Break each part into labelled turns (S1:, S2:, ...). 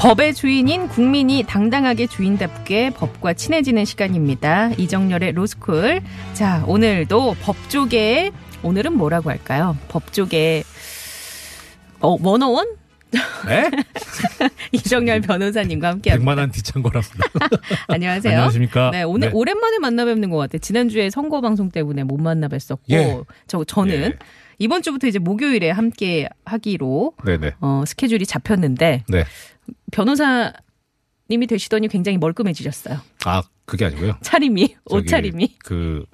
S1: 법의 주인인 국민이 당당하게 주인답게 법과 친해지는 시간입니다. 이정열의 로스쿨. 자, 오늘도 법조계 오늘은 뭐라고 할까요? 법조계 어, 원어원?
S2: 네?
S1: 이정열 변호사님과 함께 합니다.
S2: 백만한 뒤창고랍니다.
S1: 안녕하세요.
S2: 안녕하십니까?
S1: 네, 오늘
S2: 네.
S1: 오랜만에 만나 뵙는 것 같아요. 지난주에 선거 방송 때문에 못 만나 뵀었고,
S2: 예.
S1: 저, 저는
S2: 예.
S1: 이번 주부터 이제 목요일에 함께 하기로,
S2: 네네.
S1: 어, 스케줄이 잡혔는데,
S2: 네.
S1: 변호사 님이 되시더니 굉장히 멀끔해지셨어요.
S2: 아, 그게 아니고요.
S1: 차림이, 옷차림이.
S2: 그,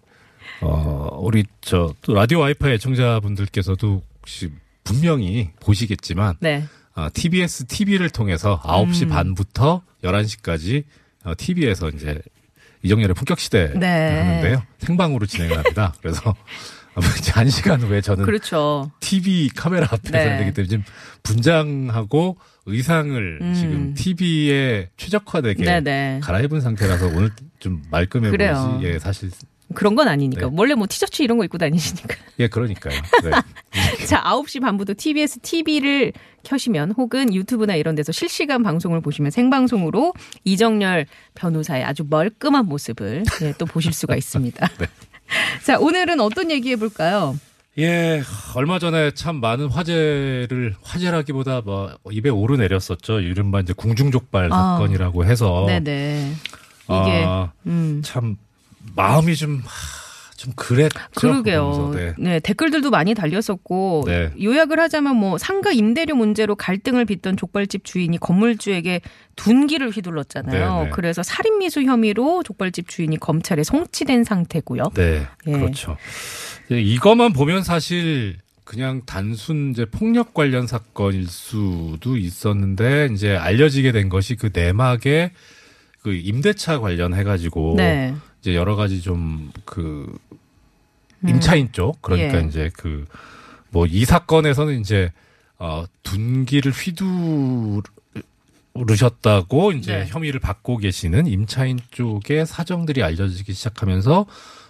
S2: 어, 우리 저, 또 라디오 와이파이 애청자분들께서도 혹시 분명히 보시겠지만,
S1: 네.
S2: 어, TBS TV를 통해서 9시
S1: 음.
S2: 반부터 11시까지 어, TV에서 이제 이정열의 품격 시대
S1: 네.
S2: 하는데요. 생방으로 진행을 합니다. 그래서 한 시간 후에 저는
S1: 그렇죠.
S2: TV 카메라 앞에서
S1: 네.
S2: 되기 때문에 지금 분장하고 의상을
S1: 음.
S2: 지금 TV에 최적화되게
S1: 네네.
S2: 갈아입은 상태라서 오늘 좀 말끔해
S1: 그래요.
S2: 보이지. 예, 사실
S1: 그런 건 아니니까.
S2: 네.
S1: 원래 뭐 티셔츠 이런 거 입고 다니시니까.
S2: 예, 그러니까요. 네.
S1: 자, 9시 반부터 TBS TV를 켜시면 혹은 유튜브나 이런 데서 실시간 방송을 보시면 생방송으로 이정열 변호사의 아주 멀끔한 모습을 예, 또 보실 수가 있습니다.
S2: 네.
S1: 자, 오늘은 어떤 얘기 해볼까요?
S2: 예, 얼마 전에 참 많은 화제를 화제라기보다 뭐 입에 오르내렸었죠. 이른바 이제 궁중족발
S1: 아.
S2: 사건이라고 해서
S1: 네네. 이게,
S2: 아,
S1: 음.
S2: 참 마음이 좀 하, 좀 그랬죠.
S1: 그러게요.
S2: 네.
S1: 네. 댓글들도 많이 달렸었고
S2: 네.
S1: 요약을 하자면 뭐 상가 임대료 문제로 갈등을 빚던 족발집 주인이 건물주에게 둔기를 휘둘렀잖아요.
S2: 네, 네.
S1: 그래서 살인 미수 혐의로 족발집 주인이 검찰에 송치된 상태고요.
S2: 네,
S1: 예.
S2: 그렇죠. 예, 이것만 보면 사실 그냥 단순 이제 폭력 관련 사건일 수도 있었는데 이제 알려지게 된 것이 그 내막에 그 임대차 관련해 가지고
S1: 네.
S2: 이제 여러 가지 좀 그 임차인 쪽 그러니까
S1: 음. 예.
S2: 이제 그 뭐 이 사건에서는 이제 어 둔기를 휘두르셨다고 이제
S1: 네.
S2: 혐의를 받고 계시는 임차인 쪽의 사정들이 알려지기 시작하면서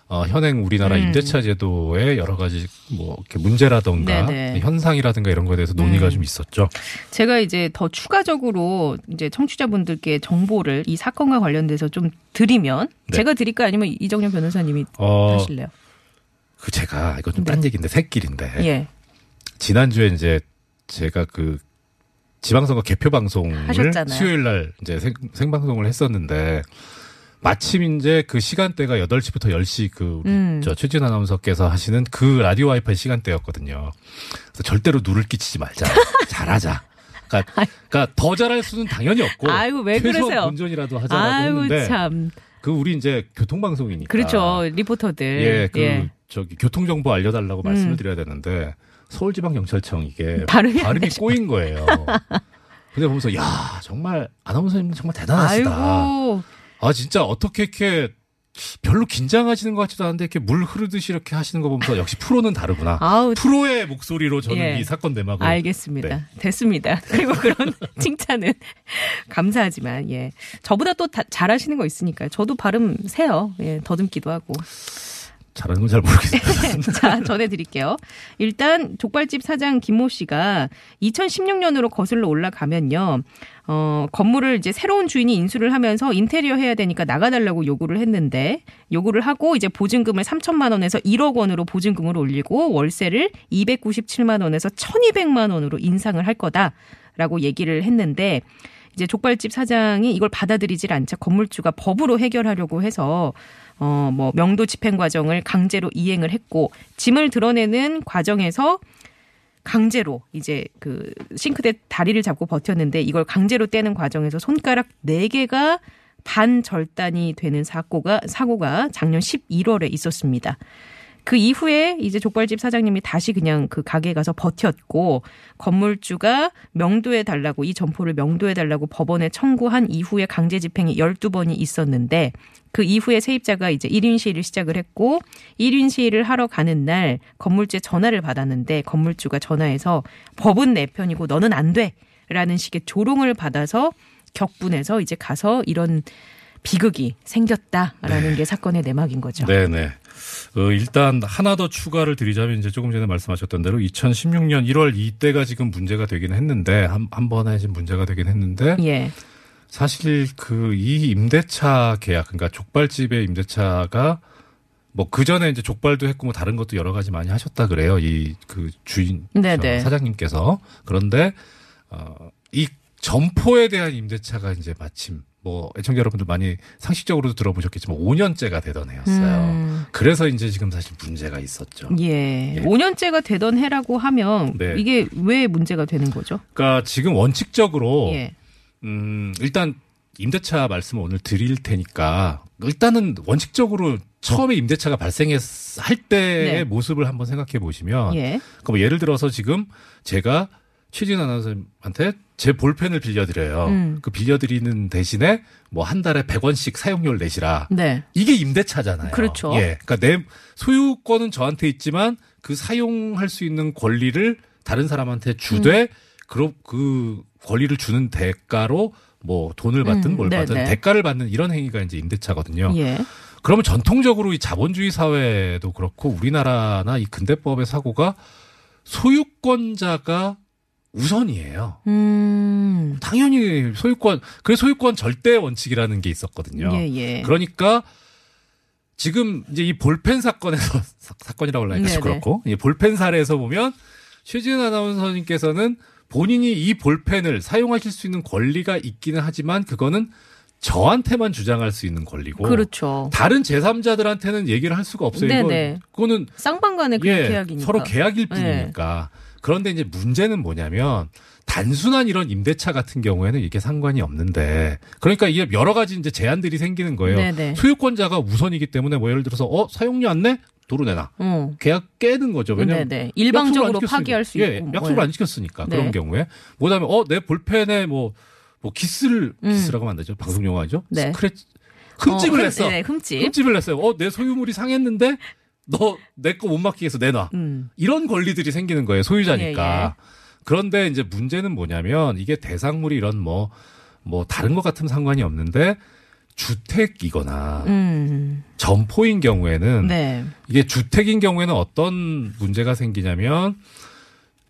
S2: 어 현행 우리나라
S1: 음.
S2: 임대차 제도의 여러 가지 뭐 이렇게 문제라던가
S1: 네네.
S2: 현상이라든가 이런 거에 대해서 논의가
S1: 음.
S2: 좀 있었죠.
S1: 제가 이제 더 추가적으로 이제 청취자분들께 정보를 이 사건과 관련돼서 좀 드리면
S2: 네.
S1: 제가 드릴까요? 아니면 이정현 변호사님이
S2: 어
S1: 하실래요?
S2: 그 제가 이건 좀
S1: 네.
S2: 딴 얘기인데 새끼인데
S1: 예.
S2: 지난주에 이제 제가 그 지방선거 개표 방송을
S1: 하셨잖아요.
S2: 수요일 날 이제 생, 생방송을 했었는데 마침 이제 그 시간대가 8시부터 10시 그
S1: 음.
S2: 저 최진 아나운서께서 하시는 그 라디오 와이파이 시간대였거든요. 그래서 절대로 누를 끼치지 말자. 잘하자. 그러니까, 그러니까 더 잘할 수는 당연히 없고
S1: 아이고, 왜
S2: 최소한
S1: 그러세요?
S2: 본전이라도 하자라고
S1: 아이고
S2: 했는데
S1: 참.
S2: 그 우리 이제 교통방송이니까
S1: 그렇죠. 리포터들.
S2: 예, 그 저기 교통 정보 알려달라고
S1: 음.
S2: 말씀을 드려야 되는데 서울지방경찰청 이게
S1: 발음이 안
S2: 발음이 꼬인 거예요. 근데 보면서 야 정말 아나운서님 정말 대단하시다.
S1: 아이고.
S2: 아 진짜 어떻게 이렇게 별로 긴장하시는 것 같지도 않은데 이렇게 물 흐르듯이 이렇게 하시는 거 보면서 역시 프로는 다르구나.
S1: 아우
S2: 프로의 목소리로 저는
S1: 예.
S2: 이 사건 내막을
S1: 알겠습니다.
S2: 네.
S1: 됐습니다. 그리고 그런 칭찬은 감사하지만 예 저보다 또 다, 잘하시는 거 있으니까요. 저도 발음 세요. 예 더듬기도 하고.
S2: 잘하는 건 잘 모르겠어요.
S1: 자 전해드릴게요. 일단 족발집 사장 김모 씨가 2016년으로 거슬러 올라가면요. 어, 건물을 이제 새로운 주인이 인수를 하면서 인테리어 해야 되니까 나가달라고 요구를 했는데, 요구를 하고 이제 보증금을 3천만 원에서 1억 원으로 보증금을 올리고 월세를 297만 원에서 1200만 원으로 인상을 할 거다라고 얘기를 했는데, 이제 족발집 사장이 이걸 받아들이질 않자 건물주가 법으로 해결하려고 해서 어 뭐 명도 집행 과정을 강제로 이행을 했고 짐을 드러내는 과정에서 강제로 이제 그 싱크대 다리를 잡고 버텼는데 이걸 강제로 떼는 과정에서 손가락 네개가 반 절단이 되는 사고가 사고가 작년 11월에 있었습니다. 그 이후에 이제 족발집 사장님이 다시 그냥 그 가게에 가서 버텼고 건물주가 명도해 달라고 이 점포를 명도해 달라고 법원에 청구한 이후에 강제 집행이 12번이 있었는데 그 이후에 세입자가 이제 1인 시위를 시작을 했고 1인 시위를 하러 가는 날 건물주에 전화를 받았는데 건물주가 전화해서 법은 내 편이고 너는 안 돼. 라는 식의 조롱을 받아서 격분해서 이제 가서 이런 비극이 생겼다라는 게 사건의 내막인 거죠.
S2: 네네. 어, 일단 하나 더 추가를 드리자면 이제 조금 전에 말씀하셨던 대로 2016년 1월 이때가 지금 문제가 되긴 했는데 한, 한 번에 지금 문제가 되긴 했는데
S1: 예.
S2: 사실 그 이 임대차 계약 그러니까 족발집의 임대차가 뭐 그 전에 이제 족발도 했고 뭐 다른 것도 여러 가지 많이 하셨다 그래요. 이 그 주인
S1: 네네.
S2: 저 사장님께서 그런데 어 이 점포에 대한 임대차가 이제 마침 뭐 애청자 여러분들 많이 상식적으로도 들어보셨겠지만 5년째가 되던 해였어요.
S1: 음.
S2: 그래서 이제 지금 사실 문제가 있었죠.
S1: 예.
S2: 예.
S1: 5년째가 되던 해라고 하면
S2: 네.
S1: 이게 왜 문제가 되는 거죠?
S2: 그러니까 지금 원칙적으로
S1: 예.
S2: 음, 일단 임대차 말씀을 오늘 드릴 테니까 일단은 원칙적으로 처음에 임대차가 발생할 때의
S1: 네.
S2: 모습을 한번 생각해 보시면
S1: 예.
S2: 그뭐 예를 들어서 지금 제가 최진 아나운서한테 제 볼펜을 빌려드려요.
S1: 음.
S2: 그 빌려드리는 대신에 뭐 한 달에 100원씩 사용료를 내시라.
S1: 네.
S2: 이게 임대차잖아요.
S1: 그렇죠.
S2: 예. 그러니까 내 소유권은 저한테 있지만 그 사용할 수 있는 권리를 다른 사람한테 주되
S1: 음.
S2: 그 권리를 주는 대가로 뭐 돈을 받든
S1: 음,
S2: 뭘 받든
S1: 네네.
S2: 대가를 받는 이런 행위가 이제 임대차거든요.
S1: 예.
S2: 그러면 전통적으로 이 자본주의 사회도 그렇고 우리나라나 이 근대법의 사고가 소유권자가 우선이에요.
S1: 음.
S2: 당연히 소유권, 그래서 소유권 절대 원칙이라는 게 있었거든요.
S1: 예, 예.
S2: 그러니까 지금 이제 이 볼펜 사건에서 사, 건이라고 하려니까 좀
S1: 네네.
S2: 그렇고 이 볼펜 사례에서 보면 최지은 아나운서님께서는 본인이 이 볼펜을 사용하실 수 있는 권리가 있기는 하지만 그거는 저한테만 주장할 수 있는 권리고
S1: 그렇죠.
S2: 다른 제3자들한테는 얘기를 할 수가 없어요.
S1: 네네.
S2: 이거 그거는
S1: 쌍방간의 그
S2: 예,
S1: 계약이니까.
S2: 서로 계약일
S1: 네.
S2: 뿐이니까. 그런데 이제 문제는 뭐냐면 단순한 이런 임대차 같은 경우에는 이게 상관이 없는데 그러니까 이게 여러 가지 이제 제한들이 생기는 거예요.
S1: 네네.
S2: 소유권자가 우선이기 때문에 뭐 예를 들어서 어 사용료 안 내? 도로 내놔.
S1: 어.
S2: 계약 깨는 거죠. 왜냐면
S1: 네네. 일방적으로. 파기할 수
S2: 예,
S1: 있고.
S2: 약속을
S1: 뭐.
S2: 안 지켰으니까
S1: 네.
S2: 그런 경우에 뭐다음에 어내 볼펜에 뭐 뭐 기스를
S1: 음.
S2: 기스라고 하면 안 되죠. 방송 용어죠.
S1: 네.
S2: 스크래치 흠집을
S1: 어, 흠-
S2: 냈어.
S1: 네, 흠집.
S2: 흠집을 냈어요. 어 내 소유물이 상했는데 너 내 거 못 맡기게 해서 내놔.
S1: 음.
S2: 이런 권리들이 생기는 거예요. 소유자니까.
S1: 예,
S2: 그런데 이제 문제는 뭐냐면 이게 대상물이 이런 뭐, 뭐 다른 것 같으면 상관이 없는데 주택이거나
S1: 음.
S2: 점포인 경우에는
S1: 네.
S2: 이게 주택인 경우에는 어떤 문제가 생기냐면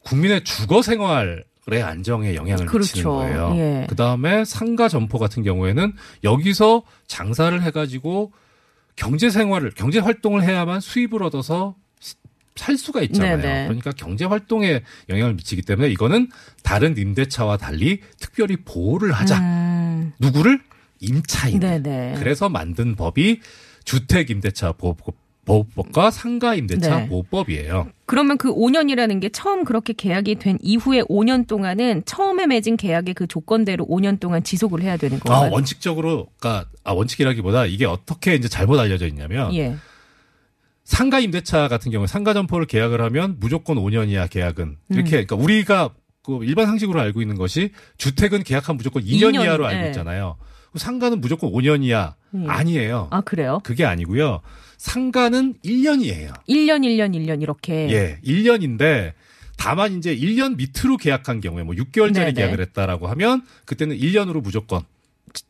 S2: 국민의 주거 생활 의 안정에 영향을
S1: 그렇죠.
S2: 미치는 거예요.
S1: 예.
S2: 그 다음에 상가 점포 같은 경우에는 여기서 장사를 해가지고 경제 생활을 경제 활동을 해야만 수입을 얻어서 살 수가 있잖아요.
S1: 네네.
S2: 그러니까 경제 활동에 영향을 미치기 때문에 이거는 다른 임대차와 달리 특별히 보호를 하자.
S1: 음.
S2: 누구를 임차인.
S1: 네네.
S2: 그래서 만든 법이 주택 임대차 보호법, 보호법과 상가 임대차
S1: 네.
S2: 보호법이에요.
S1: 그러면 그 5년이라는 게 처음 그렇게 계약이 된 이후에 5년 동안은 처음에 맺은 계약의 그 조건대로 5년 동안 지속을 해야 되는
S2: 아,
S1: 건가요?
S2: 원칙적으로, 그러니까 아, 원칙이라기보다 이게 어떻게 이제 잘못 알려져 있냐면
S1: 예.
S2: 상가 임대차 같은 경우에 상가 점포를 계약을 하면 무조건 5년 이하 계약은
S1: 음.
S2: 이렇게 그러니까 우리가 그 일반 상식으로 알고 있는 것이 주택은 계약하면 무조건 2년,
S1: 2년,
S2: 이하로 알고
S1: 예.
S2: 있잖아요. 상가는 무조건 5년 이하
S1: 음.
S2: 아니에요.
S1: 아, 그래요?
S2: 그게 아니고요. 상가는 1년이에요.
S1: 1년, 1년, 1년 이렇게.
S2: 예, 1년인데 다만 이제 1년 밑으로 계약한 경우에 뭐 6개월짜리
S1: 네네.
S2: 계약을 했다라고 하면 그때는 1년으로 무조건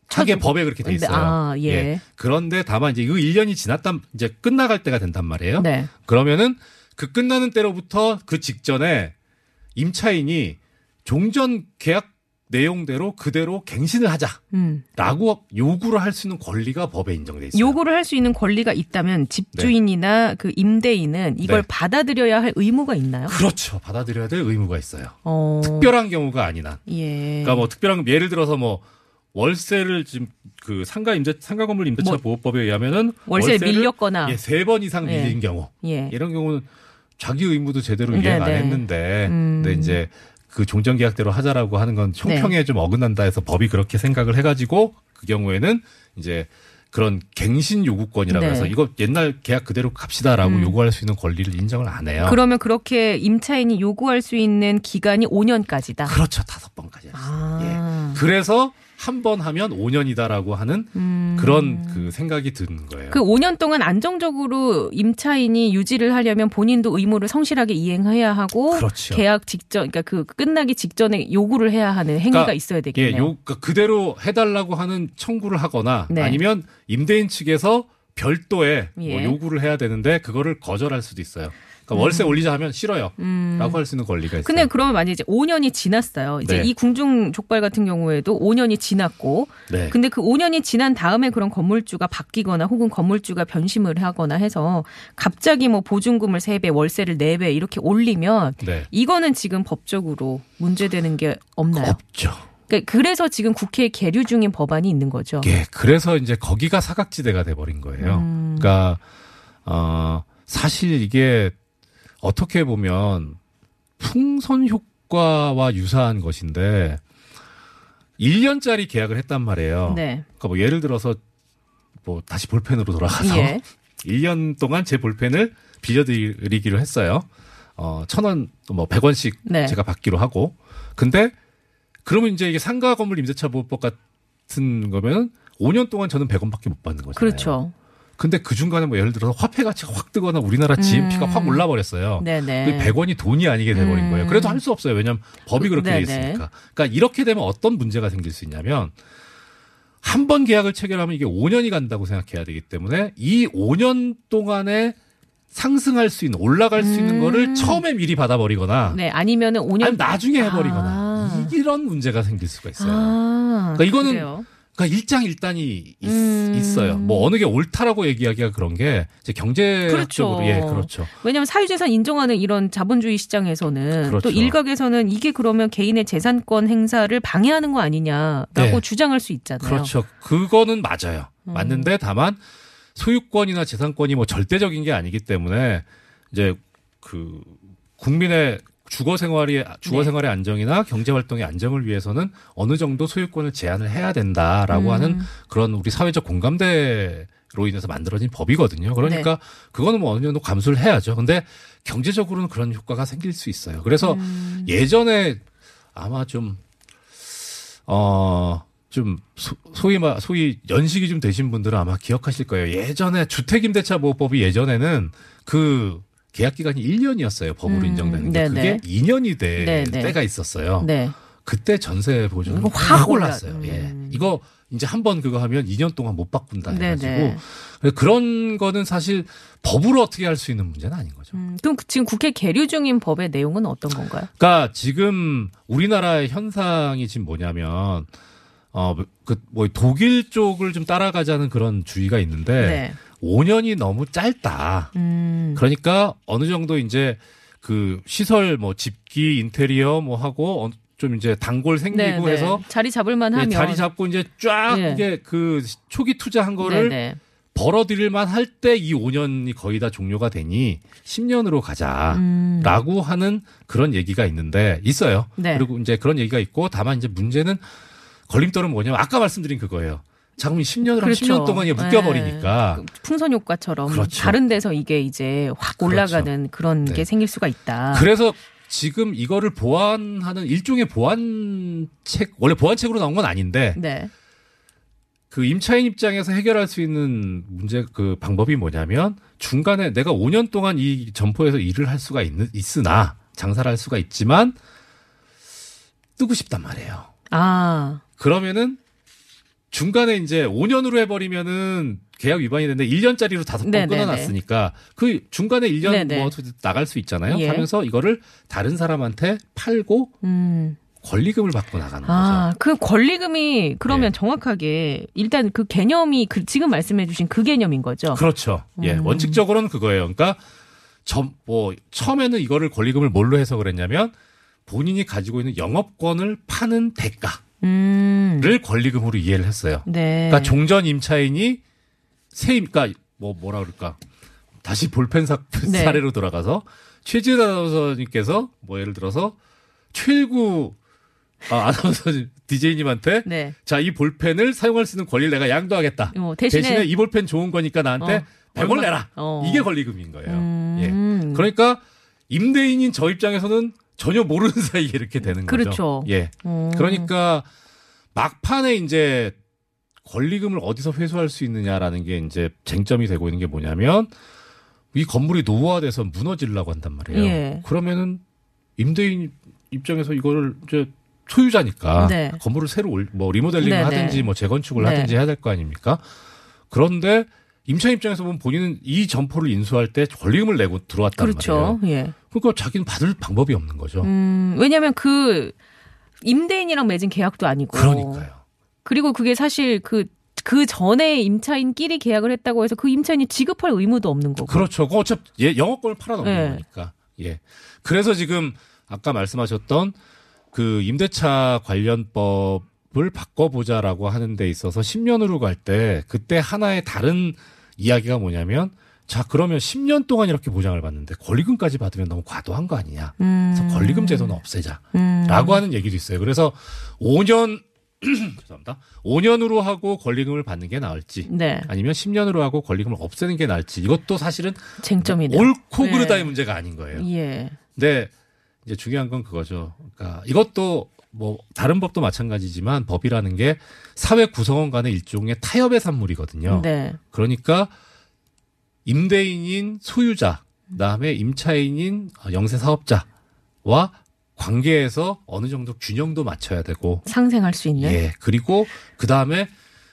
S1: 첫-
S2: 법에 그렇게 돼 있어요.
S1: 아, 예.
S2: 그런데 다만 이제 그 1년이 지났다 이제 끝나갈 때가 된단 말이에요.
S1: 네.
S2: 그러면은 그 끝나는 때로부터 그 직전에 임차인이 종전 계약 내용대로 그대로 갱신을 하자라고
S1: 음.
S2: 요구를 할 수 있는 권리가 법에 인정돼 있어요.
S1: 요구를 할 수 있는 권리가 있다면 집주인이나 그 임대인은 이걸
S2: 네.
S1: 받아들여야 할 의무가 있나요?
S2: 그렇죠. 받아들여야 될 의무가 있어요.
S1: 어.
S2: 특별한 경우가 한.
S1: 예.
S2: 그러니까 뭐 특별한 예를 들어서 뭐 월세를 지금 그 상가 임대 상가 건물 임대차
S1: 뭐
S2: 보호법에 의하면은 월세를
S1: 밀렸거나.
S2: 예, 세 번 이상
S1: 예.
S2: 밀린 경우
S1: 예.
S2: 이런 경우는 자기 의무도 제대로 이행 안
S1: 네네.
S2: 했는데
S1: 음.
S2: 근데 이제 그 종전 계약대로 하자라고 하는 건
S1: 네.
S2: 형평에 좀 어긋난다 해서 법이 그렇게 생각을 해가지고 그 경우에는 이제 그런 갱신 요구권이라고
S1: 네.
S2: 해서 이거 옛날 계약 그대로 갑시다라고
S1: 음.
S2: 요구할 수 있는 권리를 인정을 안 해요.
S1: 그러면 그렇게 임차인이 요구할 수 있는 기간이 5년까지다.
S2: 그렇죠. 다섯 번까지.
S1: 아.
S2: 예. 그래서 한 번 하면 5년이다라고 하는
S1: 음.
S2: 그런 그 생각이 드는 거예요.
S1: 그 5년 동안 안정적으로 임차인이 유지를 하려면 본인도 의무를 성실하게 이행해야 하고
S2: 그렇죠.
S1: 계약 직전 그러니까 그 끝나기 직전에 요구를 해야 하는 행위가
S2: 그러니까,
S1: 있어야
S2: 예,
S1: 되겠네요.
S2: 요 그러니까 그대로 해달라고 하는 청구를 하거나
S1: 네.
S2: 아니면 임대인 측에서 별도의 뭐
S1: 예.
S2: 요구를 해야 되는데 그거를 거절할 수도 있어요. 그러니까 월세 올리자 하면 싫어요.
S1: 음.
S2: 라고 할 수 있는 권리가 있어요.
S1: 근데 그러면 만약에 이제 5년이 지났어요. 이제
S2: 네.
S1: 이 궁중 족발 같은 경우에도 5년이 지났고
S2: 네.
S1: 근데 그 5년이 지난 다음에 그런 건물주가 바뀌거나 혹은 건물주가 변심을 하거나 해서 갑자기 뭐 보증금을 3배, 월세를 4배 이렇게 올리면
S2: 네.
S1: 이거는 지금 법적으로 문제되는 게 없나요?
S2: 없죠.
S1: 그러니까 그래서 지금 국회에 계류 중인 법안이 있는 거죠.
S2: 예, 그래서 이제 거기가 사각지대가 돼버린 거예요.
S1: 음.
S2: 그러니까 어 사실 이게 어떻게 보면 풍선 효과와 유사한 것인데 1년짜리 계약을 했단 말이에요.
S1: 네.
S2: 그러니까 뭐 예를 들어서 뭐 다시 볼펜으로 돌아가서
S1: 예.
S2: 1년 동안 제 볼펜을 빌려드리기로 했어요. 어, 천 원, 뭐, 100원씩
S1: 네.
S2: 제가 받기로 하고. 근데, 그러면 이제 이게 상가 건물 임대차 보호법 같은 거면 5년 동안 저는 100원밖에 못 받는 거잖아요.
S1: 그렇죠.
S2: 근데 그 중간에 뭐 예를 들어서 화폐 가치가 확 뜨거나 우리나라 GNP가
S1: 음.
S2: 확 올라 버렸어요.
S1: 네네.
S2: 그 100원이 돈이 아니게 돼 버린
S1: 음.
S2: 거예요. 그래도 할 수 없어요. 왜냐하면 법이 그렇게 돼
S1: 네네.
S2: 있으니까. 그러니까 이렇게 되면 어떤 문제가 생길 수 있냐면 한 번 계약을 체결하면 이게 5년이 간다고 생각해야 되기 때문에 이 5년 동안에 상승할 수 있는 올라갈 수 있는
S1: 음.
S2: 거를 처음에 미리 받아버리거나
S1: 네. 아니면은 5년
S2: 아니 나중에 해버리거나
S1: 아.
S2: 이런 문제가 생길 수가 있어요.
S1: 아,
S2: 그러니까 이거는
S1: 그래요?
S2: 그러니까 일장일단이 있,
S1: 음.
S2: 어요뭐 어느 게 옳다라고 얘기하기가 그런 게 이제 경제학적으로
S1: 그렇죠.
S2: 예 그렇죠.
S1: 왜냐하면 사유재산 인정하는 이런 자본주의 시장에서는
S2: 그렇죠.
S1: 또 일각에서는 이게 그러면 개인의 재산권 행사를 방해하는 거 아니냐라고
S2: 네.
S1: 주장할 수 있잖아요.
S2: 그렇죠. 그거는 맞아요.
S1: 음.
S2: 맞는데 다만 소유권이나 재산권이 뭐 절대적인 게 아니기 때문에 이제 그 국민의 주거 생활이 주거
S1: 네.
S2: 생활의 안정이나 경제 활동의 안정을 위해서는 어느 정도 소유권을 제한을 해야 된다라고
S1: 음.
S2: 하는 그런 우리 사회적 공감대 로 인해서 만들어진 법이거든요. 그러니까
S1: 네.
S2: 그거는 뭐 어느 정도 감수를 해야죠. 근데 경제적으로는 그런 효과가 생길 수 있어요. 그래서
S1: 음.
S2: 예전에 아마 좀, 어, 좀, 소, 소위, 말- 소위 연식이 좀 되신 분들은 아마 기억하실 거예요. 예전에 주택임대차 보호법이 예전에는 그 계약 기간이 1년이었어요. 법으로
S1: 음,
S2: 인정되는 게.
S1: 네네.
S2: 그게 2년이 될
S1: 네네.
S2: 때가 있었어요.
S1: 네.
S2: 그때 전세 보증이
S1: 확확
S2: 올랐어요. 예.
S1: 음.
S2: 이거 이제 한 번 그거 하면 2년 동안 못 바꾼다 해가지고
S1: 네네.
S2: 그런 거는 사실 법으로 어떻게 할 수 있는 문제는 아닌 거죠.
S1: 음, 그럼 그- 지금 국회 계류 중인 법의 내용은 어떤 건가요?
S2: 그러니까 지금 우리나라의 현상이 지금 뭐냐면 어그 뭐 독일 쪽을 좀 따라가자는 그런 주의가 있는데
S1: 네.
S2: 5년이 너무 짧다.
S1: 음.
S2: 그러니까 어느 정도 이제 그 시설 뭐 집기 인테리어 뭐 하고 어- 좀 이제 단골 생기고
S1: 네, 네.
S2: 해서
S1: 자리 잡을만
S2: 예,
S1: 하면
S2: 자리 잡고 이제 쫙
S1: 예.
S2: 이게 그 초기 투자한 거를
S1: 네, 네.
S2: 벌어들일만 할 때 이 5년이 거의 다 종료가 되니 10년으로 가자라고
S1: 음.
S2: 하는 그런 얘기가 있는데 있어요.
S1: 네.
S2: 그리고 이제 그런 얘기가 있고 다만 이제 문제는 걸림돌은 뭐냐면 아까 말씀드린 그거예요. 자금이 10년을 하면
S1: 그렇죠.
S2: 10년 동안 묶여버리니까
S1: 풍선 효과처럼
S2: 그렇죠.
S1: 다른 데서 이게 이제 확
S2: 그렇죠.
S1: 올라가는 그런
S2: 네.
S1: 게 생길 수가 있다.
S2: 그래서 지금 이거를 보완하는 일종의 보완책 원래 보완책으로 나온 건 아닌데
S1: 네.
S2: 그 임차인 입장에서 해결할 수 있는 문제 그 방법이 뭐냐면 중간에 내가 5년 동안 이 점포에서 일을 할 수가 있는 있으나 장사를 할 수가 있지만 뜨고 싶단 말이에요.
S1: 아.
S2: 그러면은 중간에 이제 5년으로 해버리면은 계약 위반이 되는데 1년짜리로 다섯 번
S1: 네네네.
S2: 끊어놨으니까 그 중간에 1년
S1: 네네.
S2: 뭐 나갈 수 있잖아요.
S1: 예.
S2: 하면서 이거를 다른 사람한테 팔고
S1: 음.
S2: 권리금을 받고 나가는
S1: 아, 그 권리금이 그러면
S2: 예.
S1: 정확하게 일단 그 개념이 그 지금 말씀해 주신 그 개념인 거죠.
S2: 거죠. 그렇죠. 예,
S1: 음.
S2: 원칙적으로는 그거예요. 그러니까 점, 뭐 처음에는 이거를 권리금을 뭘로 해서 그랬냐면 본인이 가지고 있는 영업권을 파는 대가 를
S1: 음.
S2: 권리금으로 이해를 했어요.
S1: 네.
S2: 그러니까 종전 임차인이 세임, 그러니까 뭐 뭐라 그럴까 다시 볼펜 사,
S1: 네.
S2: 사례로 돌아가서 최지은 아나운서님께서 뭐 예를 들어서 최일구 아, 아나운서 DJ님한테
S1: 네.
S2: 자, 이 볼펜을 사용할 수 있는 권리를 내가 양도하겠다.
S1: 어, 대신에,
S2: 대신에, 이 볼펜 좋은 거니까 나한테
S1: 어,
S2: 100원
S1: 얼마-
S2: 내라.
S1: 어.
S2: 이게 권리금인 거예요.
S1: 음.
S2: 예. 그러니까 임대인인 저 입장에서는 전혀 모르는 사이에 이렇게 되는 거죠.
S1: 그렇죠.
S2: 예.
S1: 음.
S2: 그러니까 막판에 이제 권리금을 어디서 회수할 수 있느냐라는 게 이제 쟁점이 되고 있는 게 뭐냐면 이 건물이 노후화돼서 무너지려고 한단 말이에요.
S1: 예.
S2: 그러면은 임대인 입장에서 이거를 이제 소유자니까
S1: 네.
S2: 건물을 새로 올, 뭐 리모델링을
S1: 네,
S2: 하든지
S1: 네.
S2: 뭐 재건축을
S1: 네.
S2: 하든지 해야 될 거 아닙니까? 그런데 임차 입장에서 보면 본인은 이 점포를 인수할 때 권리금을 내고 들어왔단
S1: 그렇죠.
S2: 말이에요.
S1: 예.
S2: 그러니까 자기는 받을 방법이 없는 거죠.
S1: 음, 왜냐하면 그 임대인이랑 맺은 계약도 아니고.
S2: 그러니까요.
S1: 그리고 그게 사실 그, 그 전에 임차인끼리 계약을 했다고 해서 그 임차인이 지급할 의무도 없는 거고.
S2: 그렇죠. 그 어차피 예, 영업권을 팔아넘는
S1: 네.
S2: 거니까. 예. 그래서 지금 아까 말씀하셨던 그 임대차 관련법을 바꿔보자라고 하는 데 있어서 10년으로 갈 때 그때 하나의 다른 이야기가 뭐냐면 자 그러면 10년 동안 이렇게 보장을 받는데 권리금까지 받으면 너무 과도한 거 아니냐.
S1: 음.
S2: 그래서 권리금 제도는 없애자.
S1: 음.
S2: 라고 하는 얘기도 있어요. 그래서 5년 죄송합니다. 5년으로 하고 권리금을 받는 게 나을지
S1: 네.
S2: 아니면 10년으로 하고 권리금을 없애는 게 나을지 이것도 사실은
S1: 쟁점이네요.
S2: 옳고
S1: 네.
S2: 그르다의 문제가 아닌 거예요.
S1: 예.
S2: 근데 이제 중요한 건 그거죠. 그러니까 이것도 뭐 다른 법도 마찬가지지만 법이라는 게 사회 구성원 간의 일종의 타협의 산물이거든요.
S1: 네.
S2: 그러니까 임대인인 소유자, 그다음에 임차인인 영세 사업자와 관계에서 어느 정도 균형도 맞춰야 되고
S1: 상생할 수 있는.
S2: 예. 그리고 그 다음에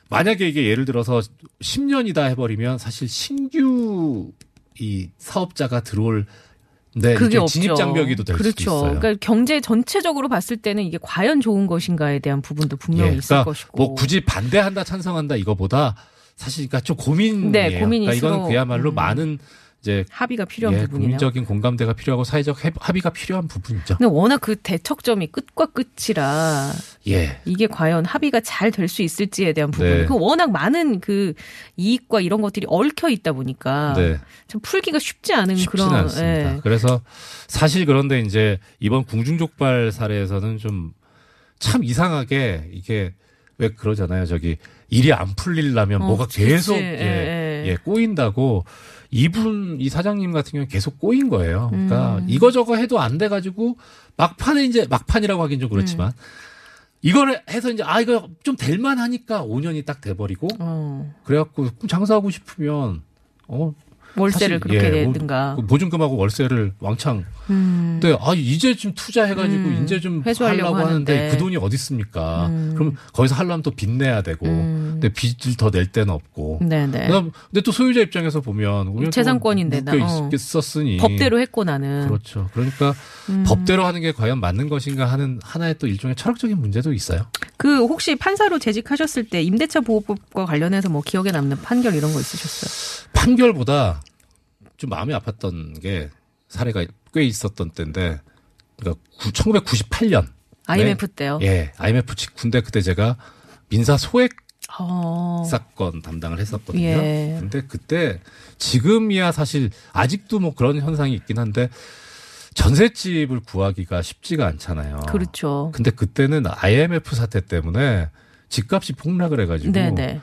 S2: 만약에 이게 예를 들어서 10년이다 해버리면 사실 신규 이 사업자가 들어올 네,
S1: 그게 없죠.
S2: 진입 장벽이도 될
S1: 그렇죠.
S2: 수도 있어요.
S1: 그러니까 경제 전체적으로 봤을 때는 이게 과연 좋은 것인가에 대한 부분도 분명히
S2: 예,
S1: 있을
S2: 그러니까
S1: 것이고.
S2: 뭐 굳이 반대한다 찬성한다 이거보다 사실 그러니까 좀 고민이에요.
S1: 네, 고민이
S2: 그러니까
S1: 서로,
S2: 그야말로
S1: 음.
S2: 많은 이제
S1: 합의가 필요한
S2: 예,
S1: 부분이네요.
S2: 국민적인 공감대가 필요하고 사회적 합- 합의가 필요한 부분이죠.
S1: 근데 워낙 그 대척점이 끝과 끝이라
S2: 예.
S1: 이게 과연 합의가 잘 될 수 있을지에 대한 부분.
S2: 네.
S1: 그 워낙 많은 그 이익과 이런 것들이 얽혀 있다 보니까
S2: 네.
S1: 참 풀기가 쉽지 않은 그런
S2: 않습니다.
S1: 예.
S2: 그래서 사실 그런데 이제 이번 궁중족발 사례에서는 좀 참 이상하게 이게 왜 그러잖아요. 저기 일이 안 풀리려면
S1: 어,
S2: 뭐가
S1: 그치.
S2: 계속
S1: 예,
S2: 예,
S1: 예.
S2: 예, 꼬인다고 이분 이 사장님 같은 경우는 계속 꼬인 거예요. 그러니까
S1: 음.
S2: 이거 저거 해도 안 돼 가지고 막판에 이제 막판이라고 하긴 좀 그렇지만
S1: 음.
S2: 이거를 해서 이제 아 이거 좀 될만 하니까 5년이 딱 돼 버리고
S1: 어,
S2: 그래갖고 장사하고 싶으면 어
S1: 월세를 그렇게
S2: 예,
S1: 내든가.
S2: 그 보증금하고 월세를 왕창.
S1: 음.
S2: 근데 아 이제 좀 투자해가지고
S1: 음,
S2: 이제 좀
S1: 회수하려고
S2: 하려고 하는데
S1: 하는데.
S2: 그 돈이 어디 있습니까?
S1: 음.
S2: 그럼 거기서 하려면 또 빚 내야 되고,
S1: 음.
S2: 근데 빚을 더 낼 데는 없고.
S1: 네네.
S2: 그다음 근데 또 소유자 입장에서 보면
S1: 재산권인데, 나- 어.
S2: 있었으니
S1: 법대로 했고 나는.
S2: 그렇죠. 그러니까
S1: 음.
S2: 법대로 하는 게 과연 맞는 것인가 하는 하나의 또 일종의 철학적인 문제도 있어요.
S1: 그 혹시 판사로 재직하셨을 때 임대차 보호법과 관련해서 뭐 기억에 남는 판결 이런 거 있으셨어요?
S2: 판결보다 좀 마음이 아팠던 게 사례가 꽤 있었던 때인데, 그러니까 1998년
S1: IMF 때요.
S2: 예, IMF 직후인데 그때 제가 민사 소액
S1: 어.
S2: 사건 담당을 했었거든요.
S1: 예.
S2: 근데 그때 지금이야 사실 아직도 뭐 그런 현상이 있긴 한데 전셋집을 구하기가 쉽지가 않잖아요.
S1: 그렇죠.
S2: 근데 그때는 IMF 사태 때문에 집값이 폭락을 해가지고
S1: 네네.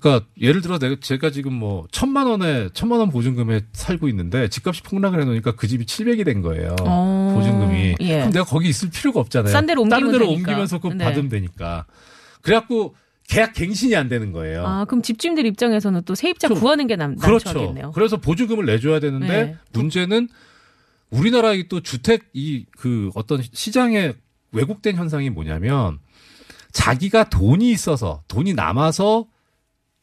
S2: 그러니까 예를 들어 내가 제가 지금 뭐 천만 원에 천만 원 보증금에 살고 있는데 집값이 폭락을 해놓으니까 그 집이 700이 된 거예요.
S1: 어.
S2: 보증금이.
S1: 예.
S2: 그럼 내가 거기 있을 필요가 없잖아요.
S1: 싼 데로
S2: 다른
S1: 옮기면
S2: 데로
S1: 되니까.
S2: 옮기면서 그거
S1: 네.
S2: 받으면 되니까. 그래갖고 계약 갱신이 안 되는 거예요.
S1: 아, 그럼 집주인들 입장에서는 또 세입자
S2: 좀-
S1: 구하는 게 남,
S2: 그렇죠.
S1: 난처하겠네요.
S2: 그래서 보증금을 내줘야 되는데
S1: 네.
S2: 문제는 우리나라 의 또 주택 이 그 어떤 시장에 왜곡된 현상이 뭐냐면 자기가 돈이 있어서 돈이 남아서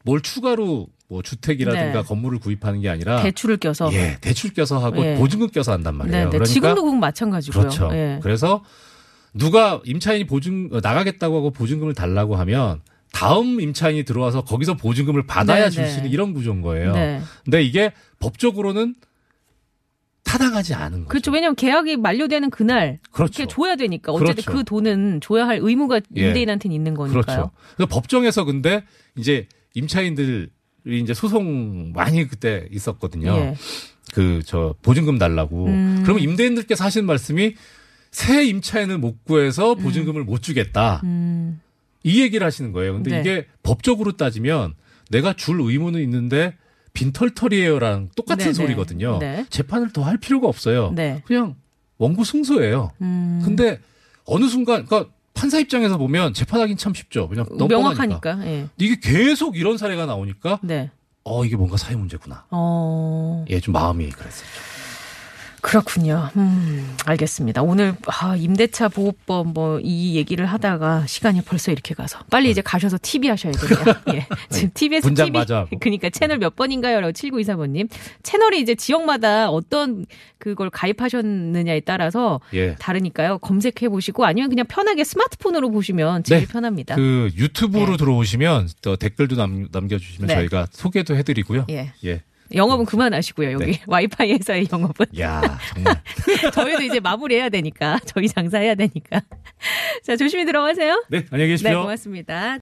S2: 뭘 추가로 뭐 주택이라든가
S1: 네.
S2: 건물을 구입하는 게 아니라
S1: 대출을 껴서.
S2: 예 대출 껴서 하고
S1: 예.
S2: 보증금 껴서 한단 말이에요.
S1: 네, 네.
S2: 그러니까
S1: 지금도 그건 마찬가지고요.
S2: 그렇죠.
S1: 예.
S2: 그래서 누가 임차인이 보증 어, 나가겠다고 하고 보증금을 달라고 하면 다음 임차인이 들어와서 거기서 보증금을 받아야
S1: 네,
S2: 줄수
S1: 네.
S2: 있는 이런 구조인 거예요.
S1: 네.
S2: 근데 이게 법적으로는 타당하지 않은 거죠.
S1: 그렇죠. 왜냐하면 계약이 만료되는 그날
S2: 그렇죠.
S1: 이렇게 줘야 되니까 어쨌든
S2: 그렇죠.
S1: 그 돈은 줘야 할 의무가
S2: 예.
S1: 임대인한테는 있는 거니까요.
S2: 그렇죠. 그래서 법정에서 근데 이제 임차인들이 이제 소송 많이 그때 있었거든요.
S1: 예.
S2: 그저 보증금 달라고.
S1: 음.
S2: 그러면 임대인들께서 하시는 말씀이 새 임차인을 못 구해서 보증금을 못 주겠다.
S1: 음.
S2: 이 얘기를 하시는 거예요. 근데
S1: 네.
S2: 이게 법적으로 따지면 내가 줄 의무는 있는데 빈털털이에요랑 똑같은
S1: 네, 네.
S2: 소리거든요.
S1: 네.
S2: 재판을 더 할 필요가 없어요.
S1: 네.
S2: 그냥 원고 승소예요.
S1: 음.
S2: 근데 어느 순간 그러니까 판사 입장에서 보면 재판하기는 참 쉽죠. 그냥.
S1: 명확하니까. 예.
S2: 이게 계속 이런 사례가 나오니까
S1: 네.
S2: 어 이게 뭔가 사회 문제구나.
S1: 어.
S2: 예, 좀 마음이 그랬어요.
S1: 그렇군요. 음, 알겠습니다. 오늘 아, 임대차 보호법 뭐 이 얘기를 하다가 시간이 벌써 이렇게 가서 빨리 이제 가셔서 TV 하셔야겠네요. 예. 지금 TBS
S2: 분장
S1: TV
S2: 하고.
S1: 그러니까 채널 몇 번인가요?라고 7924번님. 채널이 이제 지역마다 어떤 그걸 가입하셨느냐에 따라서
S2: 예.
S1: 다르니까요. 검색해 보시고 아니면 그냥 편하게 스마트폰으로 보시면 제일
S2: 네.
S1: 편합니다.
S2: 그 유튜브로
S1: 네.
S2: 들어오시면 또 댓글도 남, 남겨주시면
S1: 네.
S2: 저희가 소개도 해드리고요.
S1: 예.
S2: 예.
S1: 영업은 그만하시고요. 여기
S2: 네.
S1: 와이파이에서의 영업은
S2: 야 정말.
S1: 저희도 이제 마무리해야 되니까 저희 장사해야 되니까 자 조심히 들어가세요.
S2: 네, 안녕히 계십시오.
S1: 네 고맙습니다.